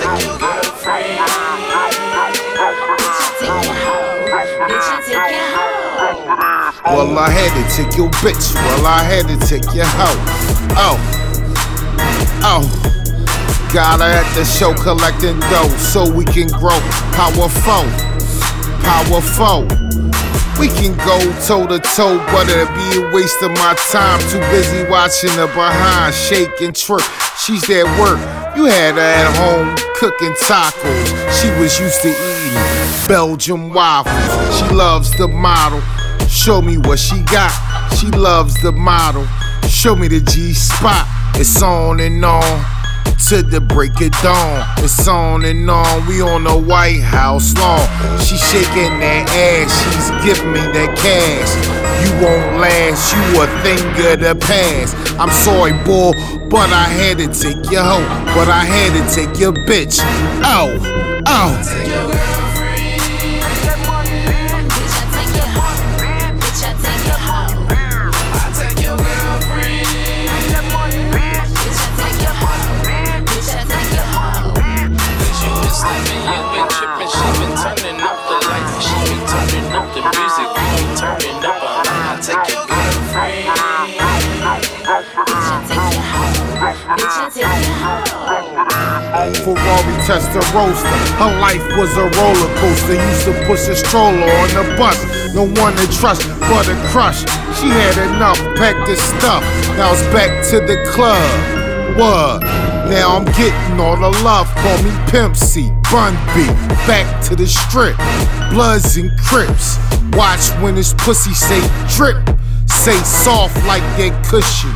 Well, I had to take your bitch. Well, I had to take your hoe. Oh, oh. God, I at the show collecting dough so we can grow. Power four, power powerful. We can go toe to toe, but it'd be a waste of my time. Too busy watching her behind shake and. She's at work. You had her at home cooking tacos. She was used to eating Belgian waffles. She loves the model. Show me what she got. She loves the model. Show me the G spot. It's on and on to the break of dawn. It's on and on. We on the White House lawn. She shaking that ass. She's giving me that cash. You won't last. You a thing of the past. I'm sorry, boy, but I had to take your hoe. But I had to take your bitch. Oh, oh. Ferrari Tester Roaster. Her life was a roller coaster. Used to push a stroller on the bus. No one to trust but a crush. She had enough, packed the stuff. Now it's back to the club. What? Now I'm getting all the love. Call me Pimp C, Bun B. Back to the strip. Bloods and Crips. Watch when this pussy say drip. Say soft like that cushion.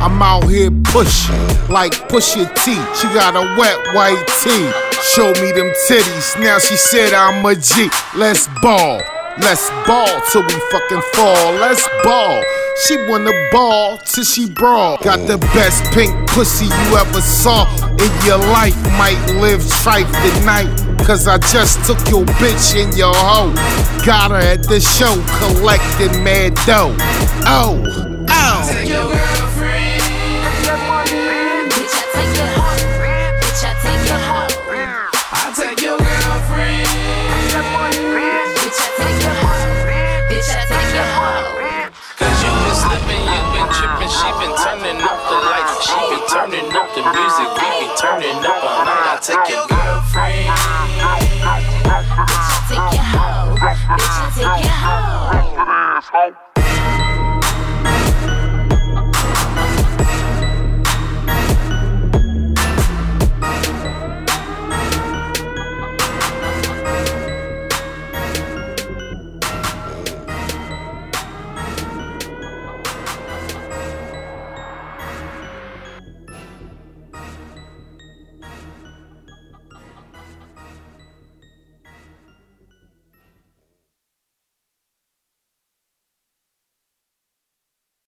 I'm out here pushing like Pusha T. She got a wet white tee. Show me them titties. Now she said I'm a G. Let's ball. Let's ball till we fucking fall. Let's ball. She wanna ball till she brawl. Got the best pink pussy you ever saw in your life. Might live trife tonight. Cause I just took your bitch and your hoe. Got her at the show, collecting mad dough. Oh, oh. Take your girlfriend. Bitch, I take your hoe. Bitch, I take your hoe. I take your girlfriend. Bitch, I take your hoe. Bitch, I take your hoe. Cause you been slipping, you been tripping, she been turning up the lights, she been turning up the music, we be turning up all night. I take your. Bitch, I take your hoe.